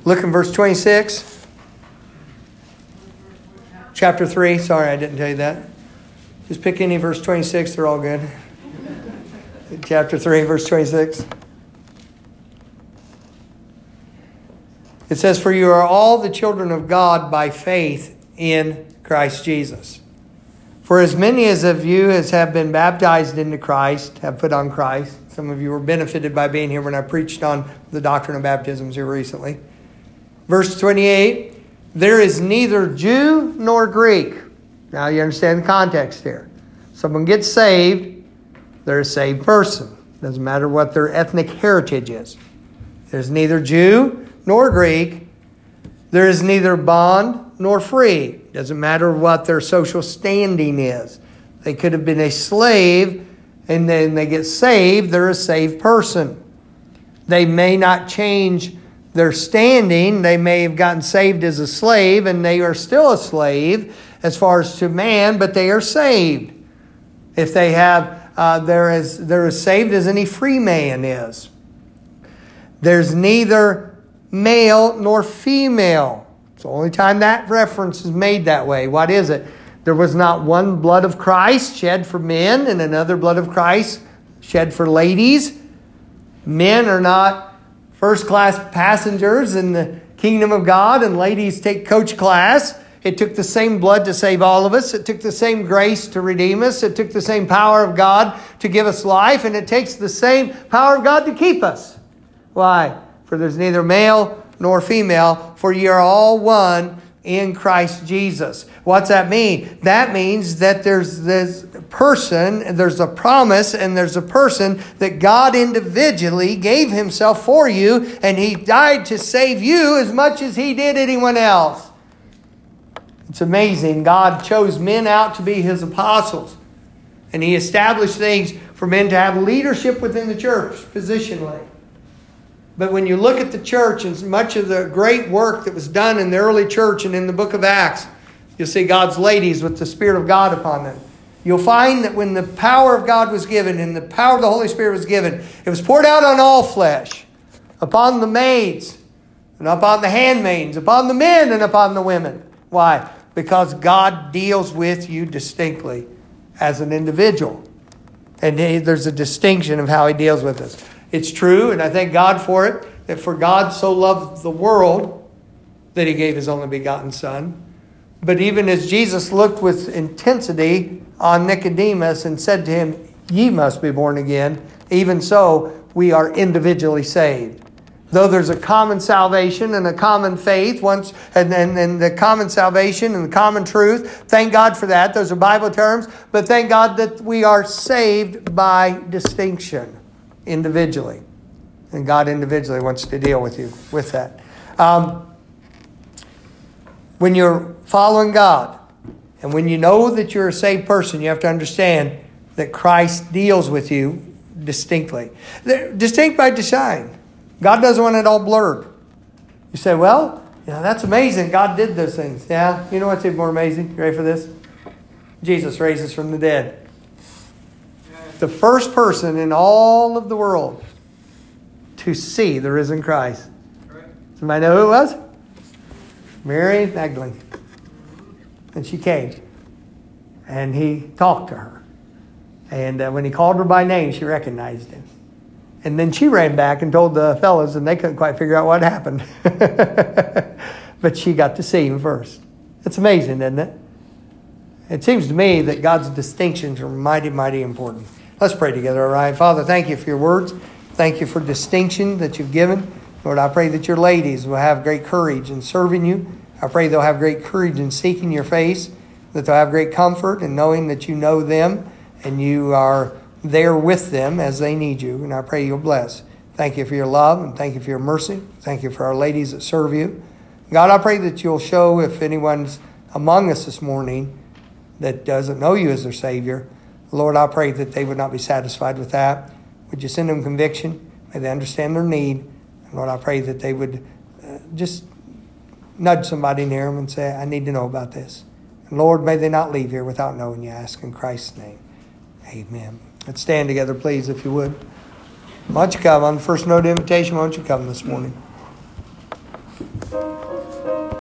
[SPEAKER 1] Look in verse 26. Chapter 3. Sorry, I didn't tell you that. Just pick any verse 26, they're all good. Chapter 3, verse 26. It says, For you are all the children of God by faith in Christ Jesus. For as many as of you as have been baptized into Christ have put on Christ. Some of you were benefited by being here when I preached on the doctrine of baptisms here recently. Verse 28 there is neither Jew nor Greek. Now you understand the context here. Someone gets saved, they're a saved person. Doesn't matter what their ethnic heritage is. There's neither Jew nor Greek. There is neither bond nor free. Doesn't matter what their social standing is. They could have been a slave, and then they get saved, they're a saved person. They may not change their standing. They may have gotten saved as a slave, and they are still a slave as far as to man, but they are saved. If they have, uh, they're, as, they're as saved as any free man is. There's neither male nor female. It's the only time that reference is made that way. What is it? There was not one blood of Christ shed for men and another blood of Christ shed for ladies. Men are not first class passengers in the kingdom of God, and ladies take coach class. It took the same blood to save all of us. It took the same grace to redeem us. It took the same power of God to give us life, and it takes the same power of God to keep us. Why? For there's neither male nor female, for ye are all one in Christ Jesus. What's that mean? That means that there's this person, there's a promise, and there's a person that God individually gave himself for you, and he died to save you as much as he did anyone else. It's amazing. God chose men out to be his apostles, and he established things for men to have leadership within the church positionally. But when you look at the church and much of the great work that was done in the early church and in the book of Acts, you'll see God's ladies with the Spirit of God upon them. You'll find that when the power of God was given and the power of the Holy Spirit was given, it was poured out on all flesh, upon the maids, and upon the handmaids, upon the men, and upon the women. Why? Because God deals with you distinctly as an individual. And there's a distinction of how He deals with us. It's true, and I thank God for it, that for God so loved the world that he gave his only begotten Son. But even as Jesus looked with intensity on Nicodemus and said to him, Ye must be born again, even so we are individually saved. Though there's a common salvation and a common faith, once and, and, and the common salvation and the common truth, thank God for that. Those are Bible terms, but thank God that we are saved by distinction individually. And God individually wants to deal with you with that. Um, when you're following God, and when you know that you're a saved person, you have to understand that Christ deals with you distinctly. They're distinct by design. God doesn't want it all blurred. You say, well, yeah, that's amazing. God did those things. Yeah, you know what's even more amazing? You ready for this? Jesus raises from the dead the first person in all of the world to see the risen Christ. Somebody know who it was? Mary Magdalene. And she came. And he talked to her. And uh, when he called her by name, she recognized him. And then she ran back and told the fellows, and they couldn't quite figure out what happened. but she got to see him first. It's amazing, isn't it? It seems to me that God's distinctions are mighty, mighty important. Let's pray together, all right? Father, thank you for your words. Thank you for distinction that you've given. Lord, I pray that your ladies will have great courage in serving you. I pray they'll have great courage in seeking your face, that they'll have great comfort in knowing that you know them and you are there with them as they need you. And I pray you'll bless. Thank you for your love and thank you for your mercy. Thank you for our ladies that serve you. God, I pray that you'll show if anyone's among us this morning that doesn't know you as their Savior Lord, I pray that they would not be satisfied with that. Would you send them conviction? May they understand their need. And Lord, I pray that they would uh, just nudge somebody near them and say, I need to know about this. And Lord, may they not leave here without knowing you. Ask in Christ's name. Amen. Let's stand together, please, if you would. Why don't you come? On the first note of invitation, why don't you come this morning?